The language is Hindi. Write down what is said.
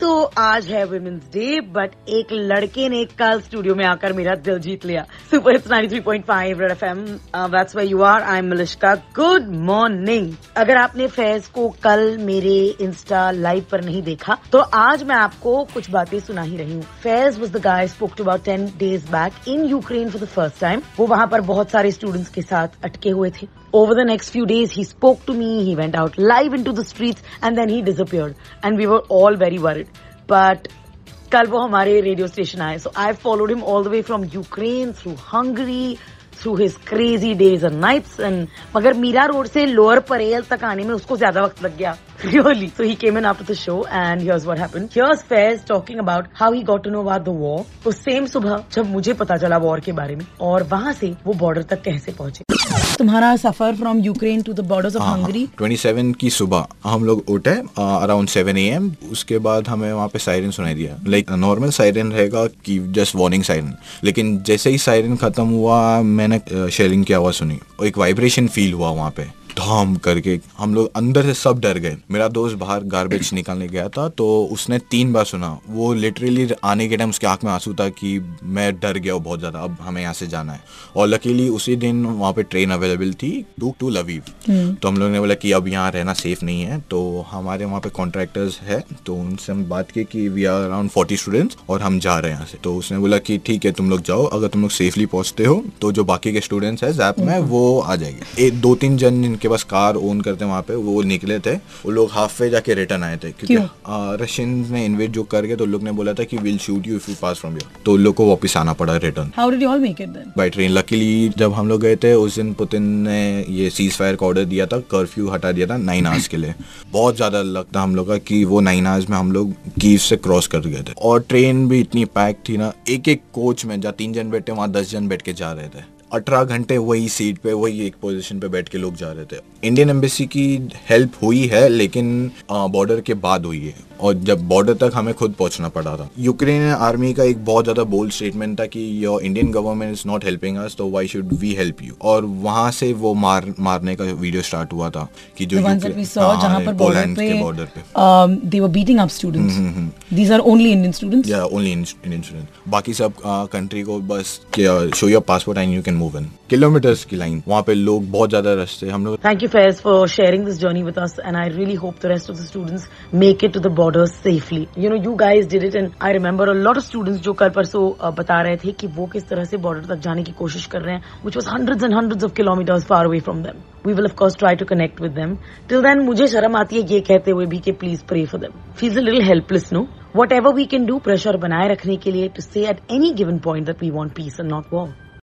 तो आज है वुमेन्स डे बट एक लड़के ने कल स्टूडियो में आकर मेरा दिल जीत लिया। Super hits 93.5 red FM that's why you are I am Malishka good morning अगर आपने फैज को कल मेरे इंस्टा लाइव पर नहीं देखा तो आज मैं आपको कुछ बातें सुना ही रही हूँ। Faiz was the guy spoke to about ten days back in Ukraine for the first time वो वहाँ पर बहुत सारे स्टूडेंट्स के साथ अटके हुए थे। Over the next few days he spoke to me he went out live into the streets and then he disappeared and we were all very worried but कल वो हमारे रेडियो स्टेशन आए so I followed him all the way from Ukraine through Hungary through his crazy days and nights and मगर मीरा रोड से लोअर परेल तक आने में उसको ज़्यादा वक्त लग गया really so he came in after the show and here's what happened here's Faiz talking about how he got to know about the war तो सेम सुबह जब मुझे पता चला वॉर के बारे में और वहाँ से वो बॉर्डर तक कैसे पहुँचे तुम्हारा सफ़र from Ukraine to the borders of Hungary 27 की सुबह हम लोग उठे अराउंड 7 एम उसके बाद हमें वहाँ पे सायरन सुनाई दिया। लाइक नॉर्मल सायरन रहेगा कि जस्ट वार्निंग सायरन लेकिन जैसे ही सायरन खत्म हुआ मैंने शेयरिंग की आवाज़ सुनी। और एक वाइब्रेशन फील हुआ वहाँ पे। धम करके हम लोग अंदर से सब डर गए। मेरा दोस्त बाहर गार्बेज निकालने गया था तो उसने तीन बार सुना। वो लिटरली आने के टाइम उसके आँख में आँसू था कि मैं डर गया हूँ बहुत ज़्यादा अब हमें यहाँ से जाना है। और लकीली उसी दिन वहाँ पे ट्रेन अवेलेबल थी टू टू लवीव तो हम लोग ने बोला कि अब यहाँ रहना सेफ़ नहीं है तो हमारे वहाँ पे कॉन्ट्रैक्टर्स है तो उनसे हम बात की कि we are around forty students और हम जा रहे हैं यहाँ से। तो उसने बोला कि ठीक है तुम लोग जाओ अगर तुम लोग सेफली पहुँचते हो तो जो बाकी के स्टूडेंट्स है जैप में वो आ जाएँगे। एक दो तीन जन इनके पास कार ओन करते वहाँ पे वो निकले थे। वो लोग हाफ़ वे जाके रिटर्न आए थे क्योंकि रशियन ने इन्वेट जो करके तो लोग ने बोला था कि will shoot you if you pass from your तो लोग को वापस आना पड़ा return how did you all make it then by train luckily जब हम लोग गए थे उस दिन पुतिन ने ये सीज फायर का ऑर्डर दिया था कर्फ्यू हटा दिया था नाइन आवर्स के लिए। बहुत ज़्यादा लगता हम लोग का कि वो नाइन आवर्स में हम लोग कीव से क्रॉस कर गए थे। और ट्रेन भी इतनी पैक थी ना एक एक कोच में जहाँ तीन जन बैठे वहाँ दस जन बैठ के जा रहे थे। अठारह घंटे वही सीट पे, वही एक पोजीशन पे बैठ के लोग जा रहे थे। इंडियन एम्बेसी की हेल्प हुई है, लेकिन बॉर्डर के बाद हुई है। और जब बॉर्डर तक हमें खुद पहुँचना पड़ा था। यूक्रेन आर्मी का एक बहुत ज़्यादा बोल्ड स्टेटमेंट था कि your Indian government is not helping us तो why should we help you और वहाँ से वो मार मारने का वीडियो स्टार्ट हुआ था कि जो जहाँ पर बॉर्डर पे they were beating up students these are only Indian students या ओनली इंडियन स्टूडेंट बाकी सब कंट्री को बस show your passport and you can move in kilometers की लाइन वहाँ पे लोग बहुत ज़्यादा रस्ते हम लोग thank you Faiz for sharing this journey with us and I really hope the rest of the students make it to the borders safely you know you guys did it and I remember a lot of students जो कल परसों बता रहे थे कि वो किस तरह से बॉर्डर तक जाने की कोशिश कर रहे हैं which was hundreds and hundreds of kilometers far away from them we will of course try to connect with them till then मुझे शर्म आती है ये कहते हुए भी कि please pray for them feels a little helpless no whatever we can do pressure बनाए रखने के लिए to say at any given point that we want peace and not war